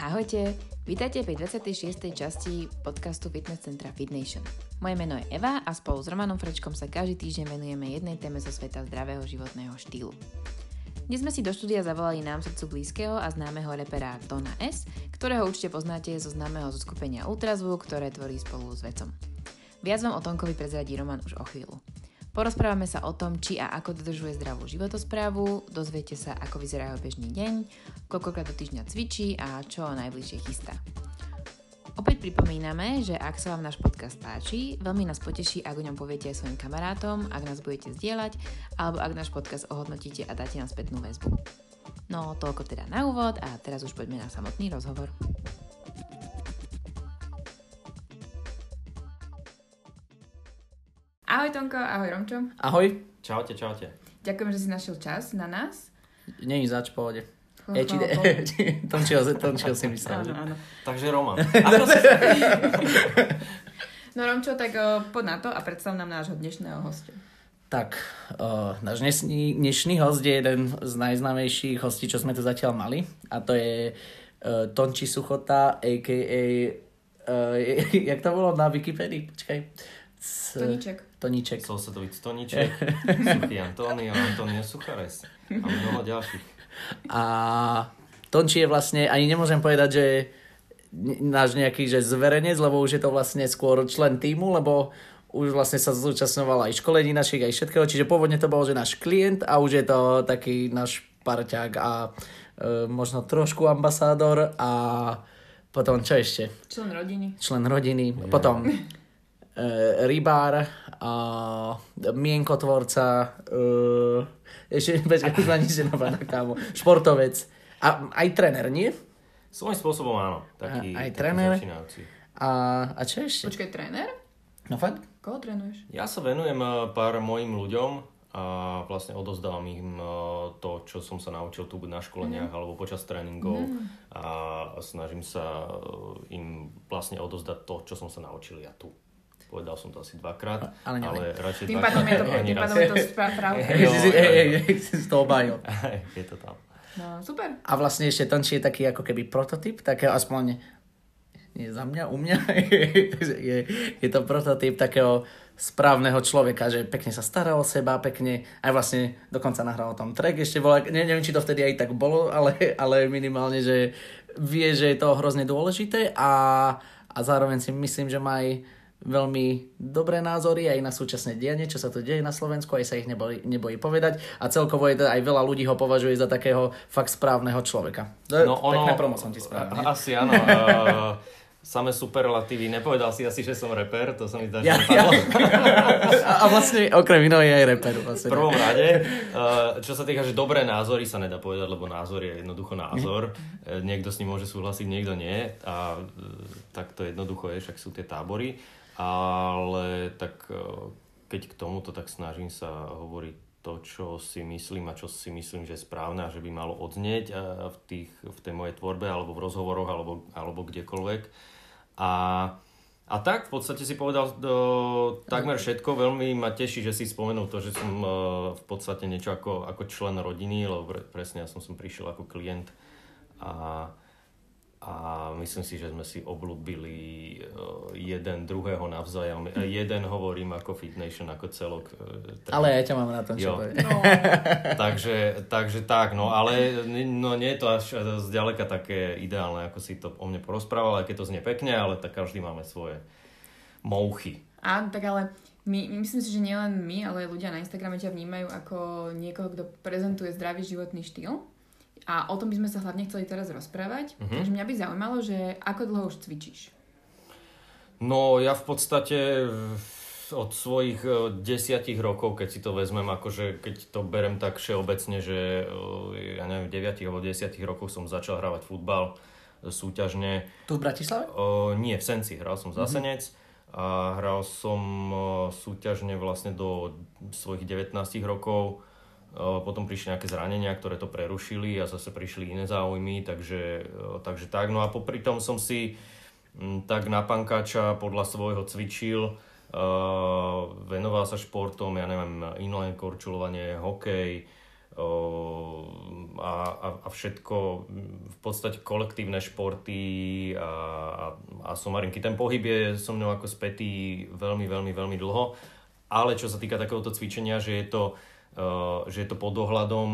Ahojte, vítajte pri 26. časti podcastu Fitness Centra Fit Nation. Moje meno je Eva a spolu s Romanom Frečkom sa každý týždeň venujeme jednej téme zo sveta zdravého životného štýlu. Dnes sme si do štúdia zavolali nám srdcu blízkeho a známeho repera Tona S, ktorého určite poznáte zo známeho zo skupenia Ultrazvuk, ktoré tvorí spolu s Vecom. Viac vám o Tonkovi prezradí Roman už o chvíľu. Porozprávame sa o tom, či a ako dodržuje zdravú životosprávu, dozviete sa, ako vyzerá jeho bežný deň, koľkokrát do týždňa cvičí a čo najbližšie chystá. Opäť pripomíname, že ak sa vám náš podcast páči, veľmi nás poteší, ak o ňom poviete aj svojim kamarátom, ak nás budete zdieľať, alebo ak náš podcast ohodnotíte a dáte nám spätnú väzbu. No, toľko teda na úvod a teraz už poďme na samotný rozhovor. Ahoj Tonko, ahoj Romčo. Ahoj. Čaute, čaute. Ďakujem, že si našiel čas na nás. Je zač, pohode. E, či, tončil, tončil si myslel. Áno, áno. Takže Roman. No Romčo, tak o, poď na to a predstav nám nášho dnešného hostia. Tak, uh, náš dnešný, dnešný host je jeden z najznámejších hostí, čo sme tu zatiaľ mali. A to je uh, Tonči Suchota, a.k.a. Uh, jak to bolo na Wikipedii? Počkaj. C- Toníček. Toníček. Sousedový Stoniček, Suchý Antonio, Antonio Suchares a mnoho ďalších. A Tonči je vlastne, ani nemôžem povedať, že náš nejaký že zverenec, lebo už je to vlastne skôr člen týmu, lebo už vlastne sa zúčastňoval aj školení našich, aj všetkého, čiže pôvodne to bol, že náš klient a už je to taký náš parťák a e, možno trošku ambasádor a potom čo ešte? Člen rodiny. Člen rodiny, potom e, rybár, a mienkotvorca, e, ešte počkaj, už ma nič nenapadá, kámo, športovec a aj tréner, nie? Svojím spôsobom áno. Taký, A- aj taký tréner? začínajúci. A, a čo ešte? Počkaj, tréner? No fakt? Koho trénuješ? Ja sa venujem eh, pár mojim ľuďom a vlastne odozdávam im to, čo som sa naučil tu na školeniach Mhm. alebo počas tréningov a snažím sa im vlastne odozdať to, čo som sa naučil ja tu. Povedal som to asi dvakrát, Ale ale, nevadí. radšej Tým pádom je to, tým raz. pádom je to pravda. Hej, Si si- hej, hej, hej, si si to obájil. Je to tam. No, super. A vlastne ešte Tonči je taký ako keby prototyp, takého aspoň nie za mňa, u mňa je, je to prototyp takého správneho človeka, že pekne sa stará o seba, pekne, aj vlastne dokonca nahral o tom track, ešte bola, ne, neviem, či to vtedy aj tak bolo, ale, ale minimálne, že vie, že je to hrozne dôležité a, a zároveň si myslím, že má aj veľmi dobré názory aj na súčasné dianie, čo sa tu deje na Slovensku, aj sa ich nebojí, nebojí povedať a celkovo je aj veľa ľudí ho považuje za takého fakt správneho človeka. No, Pekné promo som ti spravil. Asi áno. Uh, samé superlatívy. Nepovedal si asi, že som reper, to sa mi zdá, že Ja, ja. A, vlastne okrem iného je aj reper. Vlastne. V prvom rade, čo sa týka, že dobré názory sa nedá povedať, lebo názor je jednoducho názor. Eh, Niekto s ním môže súhlasiť, niekto nie. A eh, tak to jednoducho je, však sú tie tábory. Ale tak eh, keď k tomuto, tak snažím sa hovoriť to, čo si myslím a čo si myslím, že je správne a že by malo odznieť eh, v, tých, v tej mojej tvorbe alebo v rozhovoroch alebo, alebo kdekoľvek. A a tak, v podstate si povedal do, takmer všetko. Veľmi ma teší, že si spomenul to, že som v podstate niečo ako, ako člen rodiny, lebo pre, presne ja som sem prišiel ako klient a, a myslím si, že sme si oblúbili uh, jeden druhého navzájom. Eh, Jeden hovorím ako Fit Nation, ako celok. tak- Ale ja ťa mám na tom, čo. No, takže, takže tak, no ale no, nie je to až zďaleka také ideálne, ako si to o mne porozprával, aj keď to znie pekne, ale tak každý máme svoje mouchy. áno, tak ale my, myslím si, že nielen my, ale aj ľudia na Instagrame ťa vnímajú ako niekoho, kto prezentuje zdravý životný štýl. A o tom by sme sa hlavne chceli teraz rozprávať. Mhm. Takže mňa by zaujímalo, že ako dlho už cvičíš? No ja v podstate od svojich e, desiatich rokov, keď si to vezmem, akože keď to berem tak všeobecne, že e, ja neviem, v 9 alebo 10 rokoch som začal hrávať futbal e, súťažne. Tu v Bratislave? O, nie, v Senci. Hral som za Senec a hral som súťažne vlastne do svojich 19 rokov. O, potom prišli nejaké zranenia, ktoré to prerušili a zase prišli iné záujmy, takže, o, takže tak. No a popri tom som si tak na pankáča podľa svojho cvičil, o, venoval sa športom, ja neviem, inline korčulovanie, hokej, a, a, a všetko, v podstate kolektívne športy a, a, a somarinky. Ten pohyb je so mnou ako spätý veľmi, veľmi, veľmi dlho, ale čo sa týka takéhoto cvičenia, že je to, že je to pod dohľadom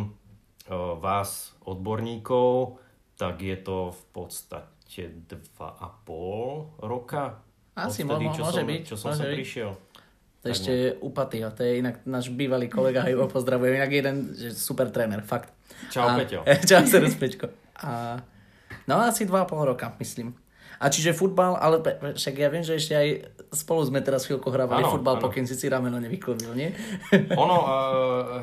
uh, vás, odborníkov, tak je to v podstate dva a pol roka. Asi odtedy, čo môže som, byť. Čo som môže sem byť. prišiel. To ešte je Upaty a to je inak náš bývalý kolega, aj ho pozdravujem, inak jeden že super tréner, fakt. Čau, a, Peťo. Čau, serus, Peťko. A, no asi dva a pol roka, myslím. A čiže futbal, ale pe- pe- však ja viem, že ešte aj spolu sme teraz chvíľku hrávali Áno, futbal, áno. pokým si si rameno nevyklbil, nie? Ono, uh,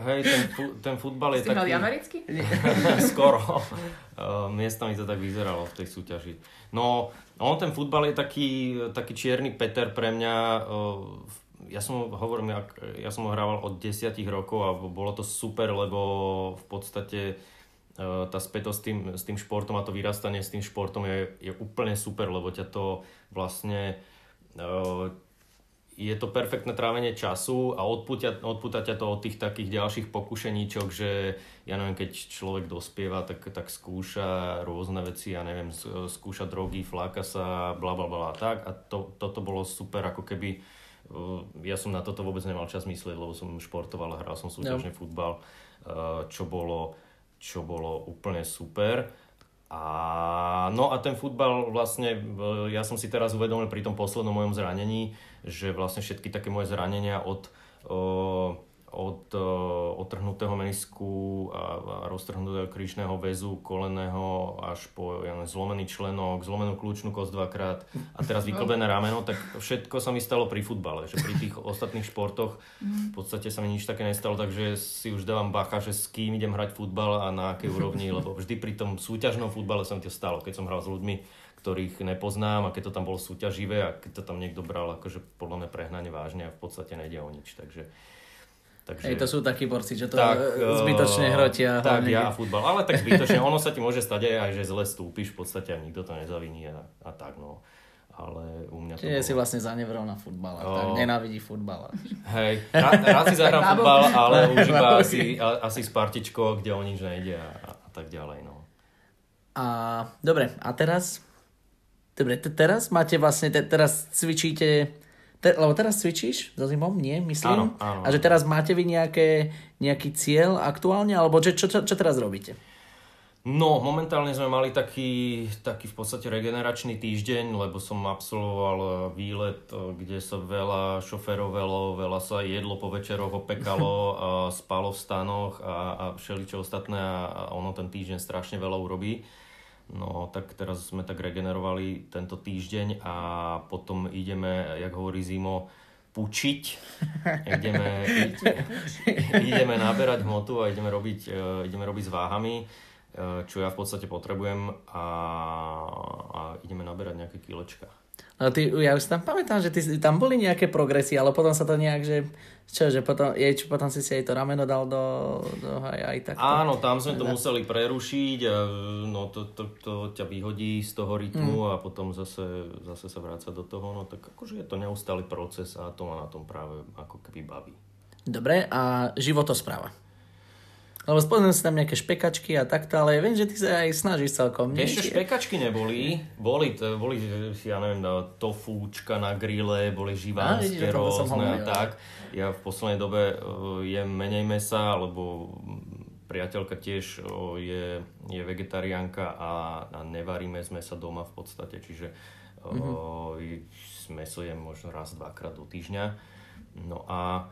hej, ten, fu- ten futbal je mali taký... americký? Skoro. Uh, miestami to tak vyzeralo v tej súťaži. No, on ten futbal je taký, taký čierny Peter pre mňa. Uh, ja som ho, hovorím, jak- ja som ho hrával od 10 rokov a bolo to super, lebo v podstate uh, tá spätosť s tým, s tým športom a to vyrastanie s tým športom je, je úplne super, lebo ťa to vlastne uh, je to perfektné trávenie času a odpúta, odpúta ťa to od tých takých ďalších pokušeníčok, že ja neviem, keď človek dospieva, tak, tak skúša rôzne veci, ja neviem, skúša drogy, fláka sa, bla bla bla tak. A to, toto bolo super, ako keby uh, ja som na toto vôbec nemal čas myslieť, lebo som športoval a hral som súťažne futbal, uh, čo bolo, čo bolo úplne super. A, no a ten futbal vlastne, e, ja som si teraz uvedomil pri tom poslednom mojom zranení, že vlastne všetky také moje zranenia od, e, od e, otrhnutého menisku a, roztrhnutého krížneho väzu, koleného až po zlomený členok, zlomenú kľúčnú kosť dvakrát a teraz vyklbené rameno, tak všetko sa mi stalo pri futbale, že pri tých ostatných športoch v podstate sa mi nič také nestalo, takže si už dávam bacha, že s kým idem hrať futbal a na akej úrovni, lebo vždy pri tom súťažnom futbale sa mi to stalo, keď som hral s ľuďmi, ktorých nepoznám a keď to tam bolo súťaživé a keď to tam niekto bral akože podľa mňa prehnane vážne a v podstate nejde o nič, takže... takže Hej, to sú takí borci, čo to tak, zbytočne eh, hrotia. Tak, hlavne ja a futbal. Ale tak zbytočne. Ono sa ti môže stať aj, aj že zle stúpiš v podstate a nikto to nezaviní a, a tak no. Ale u mňa to Čiže bolo... si vlastne zanevrel na futbal a O. tak nenávidí futbal. Hej, rád, rád si zahrám futbal, ale už iba asi, asi s partičkou, kde o nič nejde a, a, a tak ďalej, no. A dobre, a teraz? Dobre, te, teraz máte vlastne, te, teraz cvičíte, te, lebo teraz cvičíš so zimom, nie, myslím? Áno, áno, A že teraz máte vy nejaké, nejaký cieľ aktuálne, alebo čo, čo, čo, čo teraz robíte? No, momentálne sme mali taký, taký v podstate regeneračný týždeň, lebo som absolvoval eh, výlet, eh, kde sa veľa šoferovalo, veľa sa jedlo po večeroch, opekalo, a spalo v stanoch a, a všeličo ostatné a ono ten týždeň strašne veľa urobí. No, tak teraz sme tak regenerovali tento týždeň a potom ideme, jak hovorí Zimo, pučiť. Ideme, ideme naberať hmotu a ideme robiť, eh, ideme robiť s váhami, eh, čo ja v podstate potrebujem a, a ideme naberať nejaké kilečka. Ale ty, ja už tam pamätám, že ty, tam boli nejaké progresy, ale potom sa to nejak, že čo, že potom, je, čo, potom si si aj to rameno dal do, do aj, aj takto. Áno, tam sme to museli prerušiť a no, to, to, to ťa vyhodí z toho rytmu a potom zase, zase sa vráca do toho. No tak akože je to neustály proces a to ma na tom práve ako keby baví. Dobre, a životospráva. Lebo spomenul si tam nejaké špekačky a takto, ale viem, že ty sa aj snažíš celkom. Ešte špekačky neboli, boli, to, boli ja neviem, tofúčka na grille, boli živánske som rôzne a tak. Ja v poslednej dobe uh, jem menej mesa, lebo priateľka tiež uh, je, je vegetariánka a, a nevaríme sme sa doma v podstate, čiže mm-hmm. meso jem možno raz, dvakrát do týždňa. No a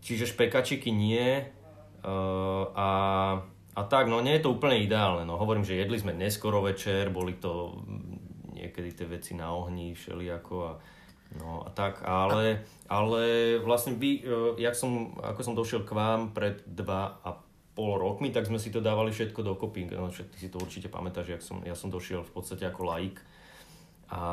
čiže špekačiky nie, a, a tak, no nie je to úplne ideálne. No hovorím, že jedli sme neskoro večer, boli to mm, niekedy tie veci na ohni, všelijako a, no a tak, ale, ale vlastne vy, uh, jak som, ako som došiel k vám pred dva a pol rokmi, tak sme si to dávali všetko dokopy. No, ty si to určite pamätáš, jak som, ja som došiel v podstate ako laik a,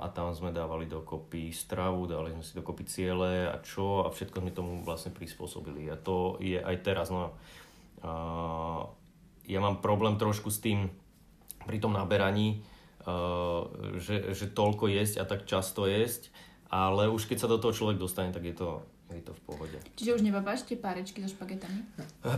a tam sme dávali dokopy stravu, dali sme si dokopy ciele a čo a všetko sme tomu vlastne prispôsobili. A to je aj teraz. No, a, ja mám problém trošku s tým pri tom naberaní, a, že, že toľko jesť a tak často jesť, ale už keď sa do toho človek dostane, tak je to, je to v pohode. Čiže už nebabáš tie párečky so špagetami?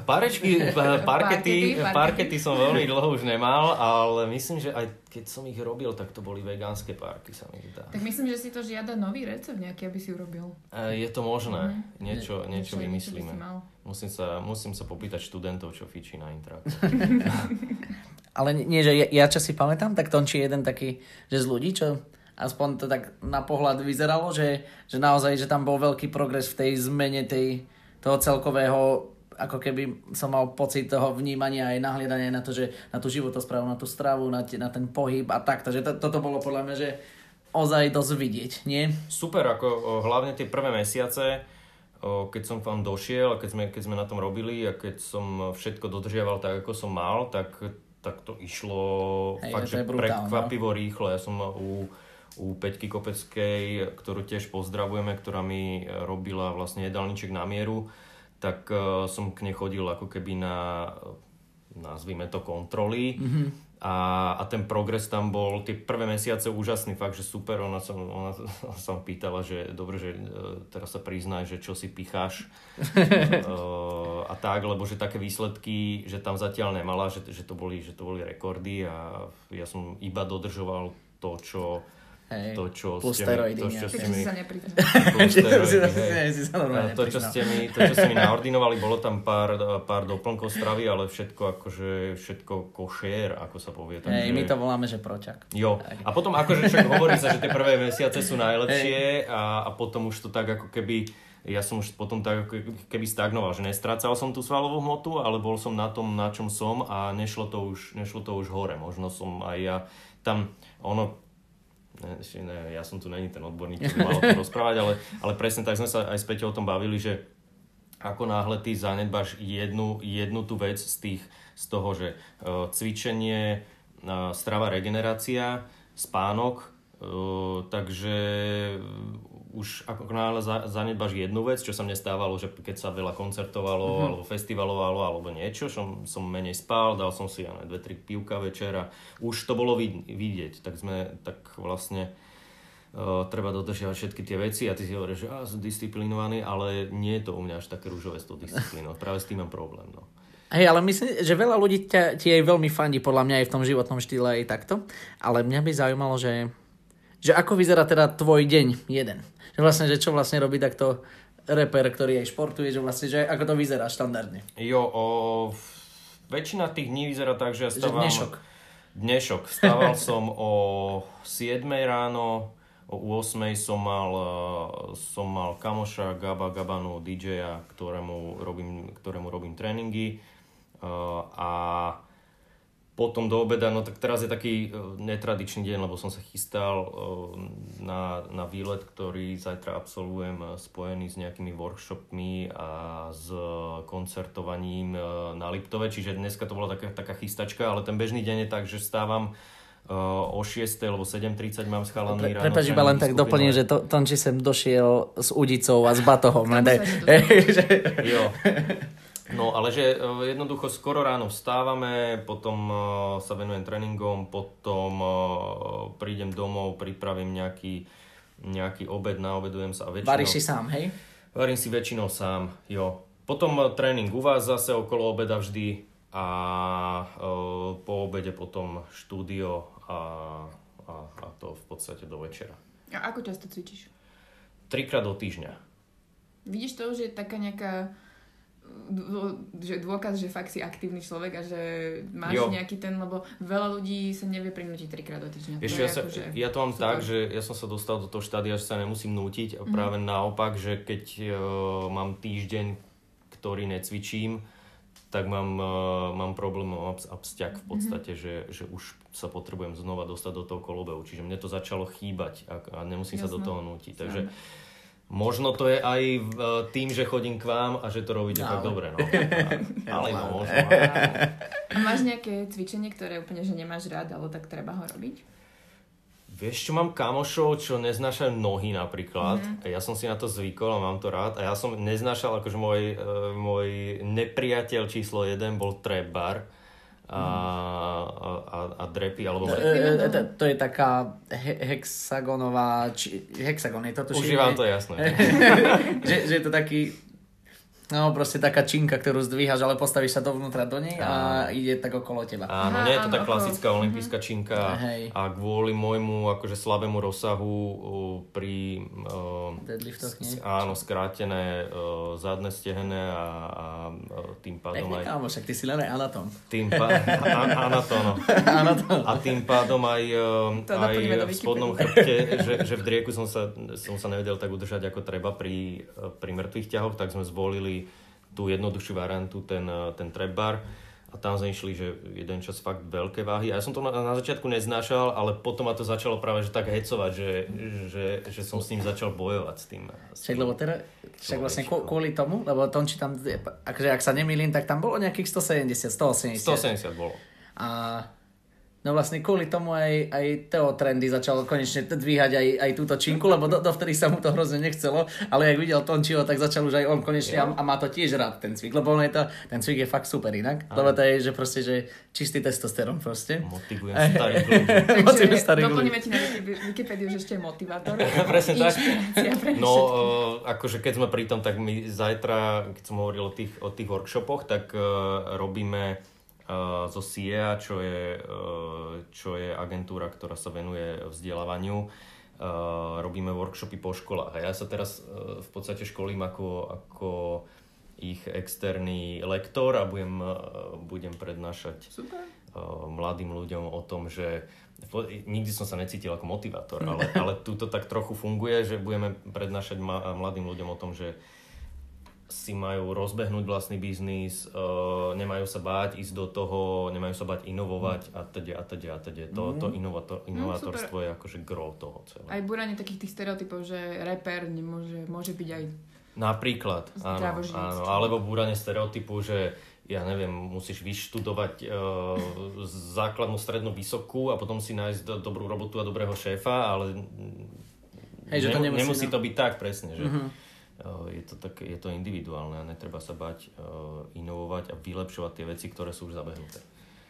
Párečky, pa- parkety, Parkety, parkety som veľmi dlho už nemal, ale myslím, že aj keď som ich robil, tak to boli vegánske párky, sa mi zdá. Tak myslím, že si to žiada nový recept nejaký, aby si urobil. E, Je to možné, niečo, Niečo- niečo niečo by vymyslíme. mal. Musím sa, musím sa popýtať študentov, čo fičí na intrak. Ale nie, že ja, ja čo si pamätám, tak Tonči je jeden taký, že z ľudí, čo aspoň to tak na pohľad vyzeralo, že, že naozaj, že tam bol veľký progres v tej zmene tej, toho celkového ako keby som mal pocit toho vnímania aj nahliadania na to, že na tú životosprávu, na tú stravu, na, na ten pohyb a tak. Takže to, toto bolo podľa mňa, že ozaj dosť vidieť, nie? Super, ako o, hlavne tie prvé mesiace, o, keď som vám došiel a keď sme, keď sme na tom robili a keď som všetko dodržiaval tak, ako som mal, tak, tak to išlo Hej, fakt, to že je brutálne, prekvapivo rýchlo. Ja som u, u Peťky Kopeckej, ktorú tiež pozdravujeme, ktorá mi robila vlastne jedálniček na mieru, tak uh, som k nej chodil ako keby na, nazvime to, kontroly. Mm-hmm. A, a ten progres tam bol tie prvé mesiace úžasný, fakt, že super. Ona sa, ona sa pýtala, že dobre, že e, teraz sa priznaj, že čo si picháš e, a tak, lebo že také výsledky, že tam zatiaľ nemala, že, že, to, boli, že to boli rekordy a ja som iba dodržoval to, čo Hej, to, čo plus ste mi, to, čo ste Takže mi, to, čo nepriznal. ste mi, to, čo ste mi naordinovali, bolo tam pár, pár doplnkov stravy, ale všetko akože, všetko košér, ako sa povie. Hej, my to voláme, že proťak. Jo, a potom akože však hovorí sa, že tie prvé mesiace sú najlepšie a, a potom už to tak ako keby, ja som už potom tak ako keby stagnoval, že nestrácal som tú svalovú hmotu, ale bol som na tom, na čom som a nešlo to už, nešlo to už hore. Možno som aj ja tam, ono, ne, ne, ja som tu není ten odborník, ktorý mal o tom rozprávať, ale, ale presne tak sme sa aj s Peťou o tom bavili, že ako náhle ty zanedbáš jednu, jednu tú vec z, tých, z toho, že uh, cvičenie, uh, strava, regenerácia, spánok, uh, takže už ako náhle za, jednu vec, čo sa mne stávalo, že keď sa veľa koncertovalo, mm-hmm. alebo festivalovalo, alebo niečo, som, som menej spal, dal som si ja ne, dve, tri pivka večera, už to bolo vid- vidieť, tak sme, tak vlastne uh, treba dodržiavať všetky tie veci a ty si hovoríš, že á, som disciplinovaný, ale nie je to u mňa až také rúžové s tou disciplínou, práve s tým mám problém, no. Hej, ale myslím, že veľa ľudí ťa, ti aj veľmi fandí, podľa mňa aj v tom životnom štýle aj takto. Ale mňa by zaujímalo, že, že ako vyzerá teda tvoj deň jeden. Že vlastne, že čo vlastne robí takto reper, ktorý aj športuje, že vlastne, že ako to vyzerá štandardne. Jo, o, väčšina tých dní vyzerá tak, že ja Že stávam... dnešok. Dnešok. Vstával som o 7 ráno, o 8 som mal, eh, som mal kamoša Gaba Gabanu, DJ-a, ktorému robím, ktorému robím tréningy. Eh, a potom do obeda, no tak teraz je taký eh, netradičný deň, lebo som sa chystal eh, na, na výlet, ktorý zajtra absolvujem eh, spojený s nejakými workshopmi a s koncertovaním na Liptove, čiže dneska to bola taká, taká chystačka, ale ten bežný deň je tak, že vstávam eh, o 6, lebo 7.30 mám schalaný Pre, ráno. Prepač, iba len tak tréningy doplním, že to, Tonči sem došiel s udicou a s batohom. Jo. No, ale že e, jednoducho skoro ráno vstávame, potom e, sa venujem tréningom, potom e, prídem domov, pripravím nejaký, nejaký obed, naobedujem sa a väčšinou... Varíš si sám, hej? Varím si väčšinou sám, jo. Potom tréning u vás zase okolo obeda vždy a po obede potom štúdio a, a, a to v podstate do večera. A ako často cvičíš? Trikrát do týždňa. Vidíš to, že je taká nejaká že dôkaz, že fakt si aktívny človek a že máš Jo. nejaký ten, lebo veľa ľudí sa nevie prinútiť trikrát do týždňa. Je ja, sa, akože ja to mám super. tak, že ja som sa dostal do toho štádia, že sa nemusím nútiť a práve naopak, že keď uh, mám týždeň, ktorý necvičím, tak mám, uh, mám problém abs- absťak v podstate, že, že už sa potrebujem znova dostať do toho kolobehu. Čiže mne to začalo chýbať a, a nemusím sa do toho nútiť. Takže možno to je aj uh, tým, že chodím k vám a že to robíte dobre. No. A, ale no, možno. A máš nejaké cvičenie, ktoré úplne, že nemáš rád, ale tak treba ho robiť? Vieš čo, mám kamošov, čo neznášajú nohy napríklad. A ja som si na to zvykol a mám to rád. A ja som neznášal, akože môj, e, môj nepriateľ číslo jeden bol trap bar. A, a, a, drepy, alebo... E, e, to, to je taká he, hexagonová, či, hexagon je to tuším. Užívam to, jasné. že, že je to taký No, proste taká činka, ktorú zdvíhaš, ale postavíš sa dovnútra do nej a, a ide tak okolo teba. Áno, nie je to tá klasická okolo. olimpijská činka Hej. a kvôli môjmu akože slabému rozsahu uh, pri... Uh, Deadliftoch, nie? Áno, skrátené uh, zadné stehené a, a uh, tým pádom Pekne, aj... kámo, však ty si len aj anatom. Tým pá... anatom. A tým pádom aj, To aj v spodnom chrbte, že, že v drieku som sa, som sa nevedel tak udržať ako treba pri, uh, pri mŕtvych ťahoch, tak sme zvolili tú jednoduchšiu variantu, ten, uh, ten trap bar. A tam sme išli, že jeden čas fakt veľké váhy. A ja som to na, na začiatku neznášal, ale potom ma to začalo práve že tak hecovať, že, že, že som s ním začal bojovať s tým. S Však, tým. lebo teda, však vlastne kvôli tomu, lebo Tonči tam, akože ak sa nemýlim, tak tam bolo nejakých 170, 180. 180 bolo. A no vlastne kvôli tomu aj, aj Teo Trendy začal konečne dvíhať aj, aj túto činku, lebo do, dovtedy sa mu to hrozne nechcelo, ale ak videl Tončiho, tak začal už aj on konečne a, a má to tiež rád ten cvik, lebo on je to, ten cvik je fakt super inak, lebo to je, že proste, že čistý testosterón proste. Motivujem starých ľudí. Motivuje Takže starých ľudí. doplníme ti na Wiki- Wikipédiu, že ešte je motivátor. Presne tak. No, všetkých. uh, akože keď sme pri tom, tak my zajtra, keď som hovoril o tých, o tých workshopoch, tak uh, robíme zo SIEA, čo je, uh, čo je agentúra, ktorá sa venuje vzdelávaniu. Uh, robíme workshopy po školách. A ja sa teraz v podstate školím ako, ako ich externý lektor a budem, budem prednášať Super. mladým ľuďom o tom, že nikdy som sa necítil ako motivátor, ale, ale tu to tak trochu funguje, že budeme prednášať mladým ľuďom o tom, že si majú rozbehnúť vlastný biznis, uh, nemajú sa báť ísť do toho, nemajú sa báť inovovať a teda a teda a teda. To, to inovator, inovátorstvo je akože gro toho celého. Aj búranie takých tých stereotypov, že reper nemôže, môže byť aj... Napríklad, áno, áno, alebo búranie stereotypu, že ja neviem, musíš vyštudovať uh, základnú, strednú, vysokú a potom si nájsť do, dobrú robotu a dobrého šéfa, ale Hej, že to nemusí, nemusí no. to byť tak presne, že uh, je, to tak, je to individuálne a netreba sa bať uh, inovovať a vylepšovať tie veci, ktoré sú už zabehnuté.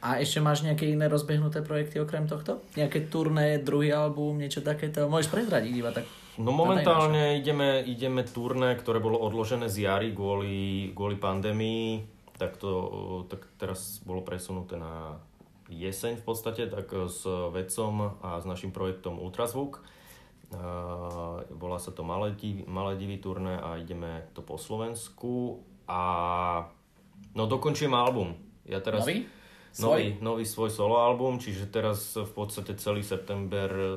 A ešte máš nejaké iné rozbehnuté projekty okrem tohto? Nejaké turné, druhý album, niečo takéto? Môžeš prezradiť iba tak. No momentálne ideme, ideme turné, ktoré bolo odložené z jary kvôli, kvôli pandémii, tak to tak teraz bolo presunuté na jeseň v podstate, tak s vedcom a s našim projektom Ultrazvuk. Uh, volá sa to divy turné a ideme to po Slovensku a no dokončím album. Ja teraz, Nový? Nový, nový svoj solo album, čiže teraz v podstate celý september eh,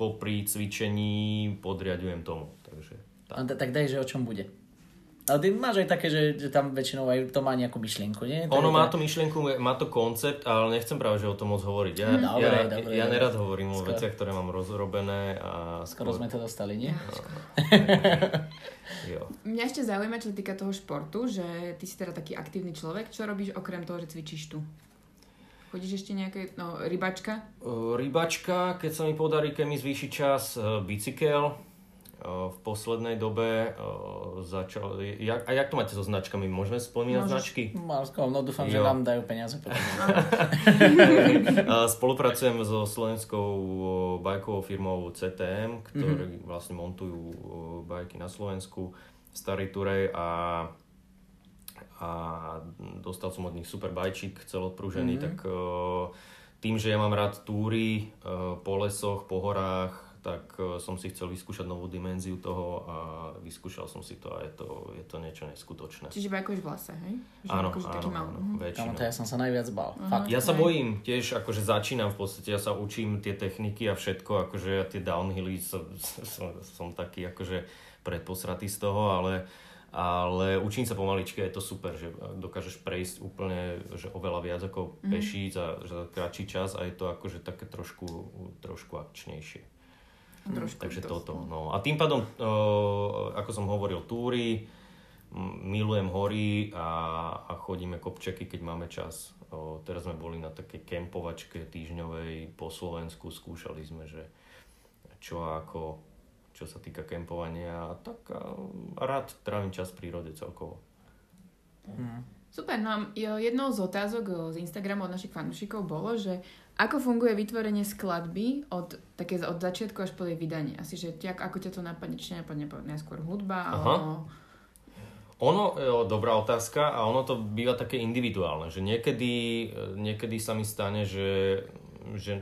popri cvičení podriadujem tomu. Takže tak. A t- tak daj, že o čom bude. Ale ty máš aj také, že, že tam väčšinou aj to má nejakú myšlienku, nie? To Ono má to- myšlienku, má to koncept, ale nechcem práve, že o tom moc hovoriť. Ja, Dobre, ja, dobre, ja dobre. nerad hovorím o Skoro. veciach, ktoré mám rozrobené a Skoro sme to dostali, nie? Jo. Mňa ešte zaujíma, čo sa týka toho športu, že ty si teda taký aktívny človek. Čo robíš okrem toho, že cvičíš tu? Chodíš ešte nejaké, no, rybačka? Uh, Rybačka, keď sa mi podarí, keď mi zvýši čas, uh, bicykel. V poslednej dobe uh, začal... Jak, a jak to máte so značkami? Môžeme spomínať Môžeš. značky? Marsko, no dúfam, že Jo. nám dajú peniaze Spolupracujem so slovenskou bajkovou firmou CTM, ktorí vlastne montujú bajky na Slovensku, Starý Turej a, a dostal som od nich super bajčík celodpružený, tak o, tým, že ja mám rád túry po lesoch, po horách, tak o, som si chcel vyskúšať novú dimenziu toho a vyskúšal som si to a je to, je to niečo neskutočné. Čiže bajkuješ v lese, hej? Že Áno, akože áno, taký mal. áno, Mhm. To ja som sa najviac bál. Fakt. Ja sa bojím tiež, akože začínam v podstate, ja sa učím tie techniky a všetko, akože ja tie downhilly som, som, som taký akože predposratý z toho, ale, ale učím sa pomaličky a je to super, že dokážeš prejsť úplne, že oveľa viac ako peší za, za kratší čas a je to akože také trošku, trošku akčnejšie. Trošku Takže to- toto. No. A tým pádom, o, ako som hovoril, túry, milujem hory a, a chodíme kopčeky, keď máme čas. O, teraz sme boli na takej kempovačke týždňovej po Slovensku, skúšali sme, že čo ako, čo sa týka kempovania. A tak a, a rád trávim čas v prírode celkovo. Super, no a jednou z otázok z Instagramu od našich fanúšikov bolo, že ako funguje vytvorenie skladby od, také, od začiatku až po jej vydanie? Asi, že ťa, ako ťa to napadne, či napadne najskôr hudba, Aha. alebo... Ono, jo, dobrá otázka a ono to býva také individuálne, že niekedy, niekedy sa mi stane, že, že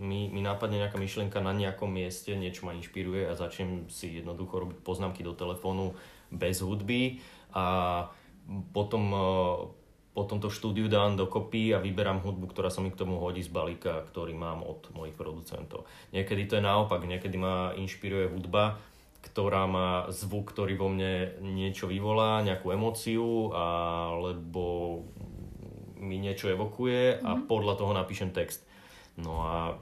mi, mi nápadne nejaká myšlienka na nejakom mieste, niečo ma inšpiruje a začnem si jednoducho robiť poznámky do telefónu bez hudby a potom, e, potom to štúdiu dám dokopy a vyberám hudbu, ktorá sa mi k tomu hodí z balíka, ktorý mám od mojich producentov. Niekedy to je naopak, niekedy ma inšpiruje hudba, ktorá má zvuk, ktorý vo mne niečo vyvolá, nejakú emóciu, alebo mi niečo evokuje a mm-hmm. podľa toho napíšem text. No a,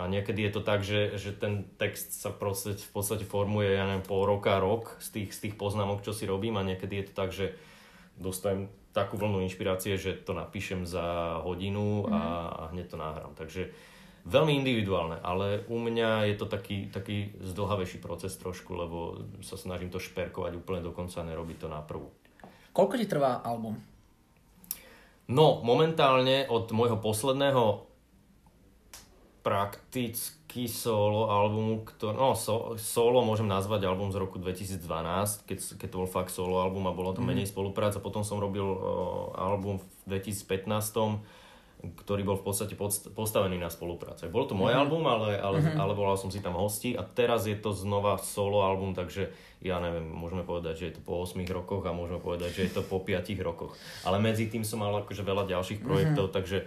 a niekedy je to tak, že, že ten text sa proste, v podstate formuje, ja neviem, pol roka, rok z tých, z tých poznámok, čo si robím a niekedy je to tak, že dostajem takú vlnu inšpirácie, že to napíšem za hodinu a, mhm. a hneď to nahrám. Takže veľmi individuálne, ale u mňa je to taký, taký zdlhavejší proces trošku, lebo sa snažím to šperkovať úplne do konca a nerobiť to na prvú. Koľko ti trvá album? No, momentálne od môjho posledného prakticky solo albumu, ktorý, no so, solo môžem nazvať album z roku 2012, keď, keď to bol fakt solo album a bolo to mm. menej spolupráca. Potom som robil uh, album v 2015, ktorý bol v podstate postavený na spolupráce. Bolo to môj mm. album, ale, ale, mm-hmm. ale volal som si tam hosti a teraz je to znova solo album, takže ja neviem, môžeme povedať, že je to po 8 rokoch a môžeme povedať, že je to po 5 rokoch. Ale medzi tým som mal akože veľa ďalších projektov, mm-hmm. takže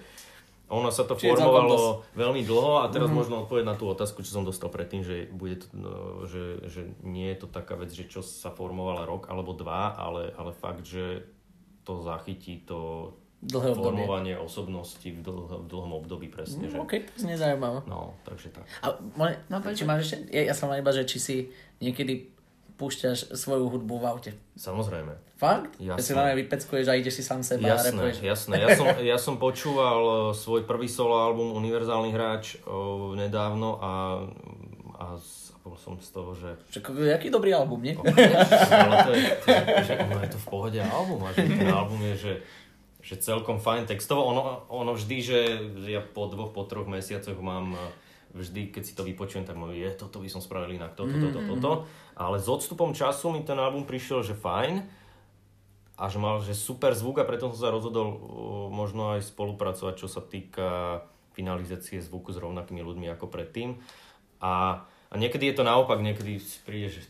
ono sa to Čiže formovalo veľmi dlho a teraz mm-hmm. možno odpovedať na tú otázku, čo som dostal predtým, že, bude to, no, že, že nie je to taká vec, že čo sa formovala rok alebo dva, ale, ale fakt, že to zachytí to Dlhé formovanie osobnosti v, dlh, v dlhom období presne. Mm, že... OK, to znie zaujímavé. No, takže tak. A no, či máš ešte, ja, ja som iba, že či si niekedy púšťaš svoju hudbu v aute. Samozrejme. Fakt? Jasné. Ja si len vypeckuješ a ideš si sám seba jasné, a repuješ. Jasné, ja som, ja som počúval eh, svoj prvý solo album Univerzálny hráč o, eh, nedávno a, a bol som z toho, že... Však, jaký dobrý album, nie? ale to je, to, že ono je to v pohode album a že ten album je, že, že celkom fajn textovo. Ono, ono vždy, že ja po dvoch, po troch mesiacoch mám eh, vždy, keď si to vypočujem, tak môžem, je, toto by som spravil inak, toto, toto, mm-hmm. toto. Ale s odstupom času mi ten album prišiel, že fajn a že mal že super zvuk a preto som sa rozhodol uh, možno aj spolupracovať, čo sa týka finalizácie zvuku s rovnakými ľuďmi ako predtým. A, a niekedy je to naopak, niekedy príde, že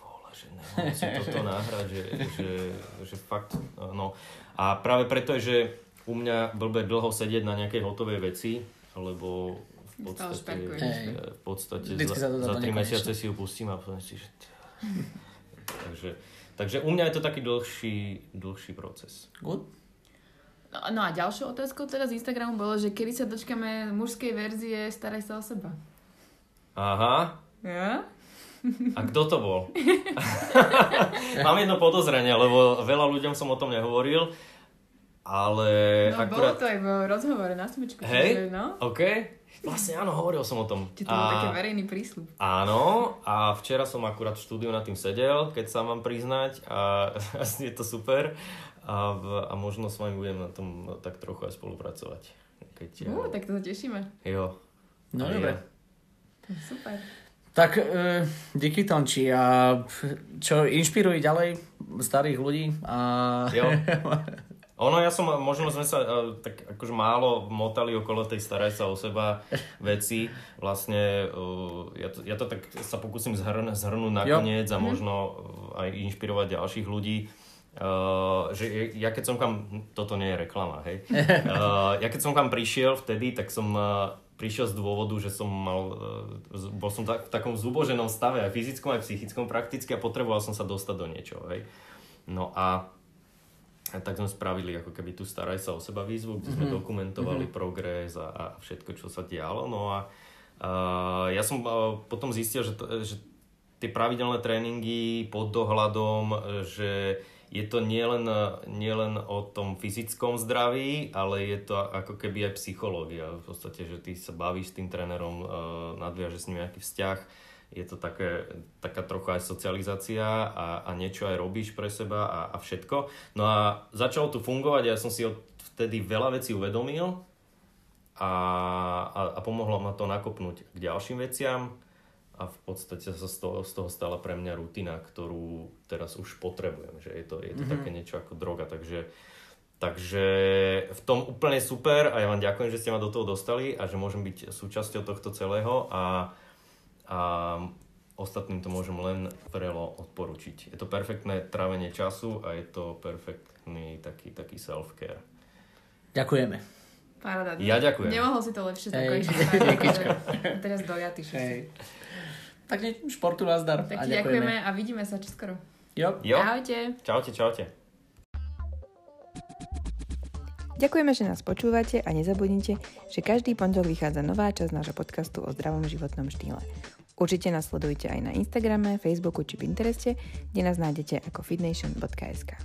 vole, že si toto nahrať, že, že, že fakt, no. A práve preto je, že u mňa blbe dlho sedieť na nejakej hotovej veci, lebo v podstate, v podstate za, za 3 mesiace si ju pustím a poviem si, že... takže, takže u mňa je to taký dlhší, dlhší proces. Good. No, no a ďalšou otázkou teda z Instagramu bolo, že kedy sa dočkame mužskej verzie Staraj sa o seba. Aha. Ja? A kto to bol? Mám jedno podozrenie, lebo veľa ľuďom som o tom nehovoril, ale... No akurát... bolo to aj v rozhovore na smečku. Hej, no? OK. Vlastne áno, hovoril som o tom. Či to bol taký verejný prísľub. Áno, a včera som akurát v štúdiu nad tým sedel, keď sa mám priznať a asi je to super a, a možno s vami budem na tom tak trochu aj spolupracovať. Keď, uh, tak to sa tešíme. Jo. No dobre. Super. Tak e, díky Tonči a čo inšpiruje ďalej starých ľudí a jo. Ono, ja som, možno sme sa uh, tak akože málo motali okolo tej staraj sa o seba veci. Vlastne uh, ja, to, ja to tak sa pokúsim zhrn, zhrnúť nakoniec jo. a mhm. možno uh, aj inšpirovať ďalších ľudí. Uh, že ja keď som kam, toto nie je reklama, hej. Uh, ja keď som kam prišiel vtedy, tak som uh, prišiel z dôvodu, že som mal, uh, bol som tak, v takom zuboženom stave, aj fyzickom, aj psychickom prakticky a potreboval som sa dostať do niečoho, hej. No a a tak sme spravili ako keby tu staraj sa o seba výzvu, kde sme mm-hmm. dokumentovali mm-hmm. progres a, a všetko, čo sa dialo. No a uh, ja som uh, potom zistil, že, to, že tie pravidelné tréningy pod dohľadom, že je to nielen, nielen o tom fyzickom zdraví, ale je to ako keby aj psychológia. V podstate, že ty sa bavíš s tým trénerom, nadviaže s ním nejaký vzťah, je to také, taká trocha aj socializácia a, a niečo aj robíš pre seba a, a všetko. No a začalo tu fungovať, ja som si vtedy veľa vecí uvedomil a, a, a pomohlo ma to nakopnúť k ďalším veciam a v podstate sa z toho, z toho stala pre mňa rutina, ktorú teraz už potrebujem, že je to, je to mm-hmm. také niečo ako droga, takže Takže v tom úplne super a ja vám ďakujem, že ste ma do toho dostali a že môžem byť súčasťou tohto celého a, a ostatným to môžem len vrelo odporučiť. Je to perfektné trávenie času a je to perfektný taký, taký self-care. Ďakujeme. Paráda. Ja ďakujem. Nemohol si to lepšie zakončiť. Teraz dojatý všetci. Tak športu vás dar. Tak a ďakujeme. ďakujeme a vidíme sa čoskoro. Jo. jo. Čaute. Čaute, čaute. Ďakujeme, že nás počúvate a nezabudnite, že každý pondelok vychádza nová časť nášho podcastu o zdravom životnom štýle. Určite nás sledujte aj na Instagrame, Facebooku či Pintereste, kde nás nájdete ako fitnation.sk.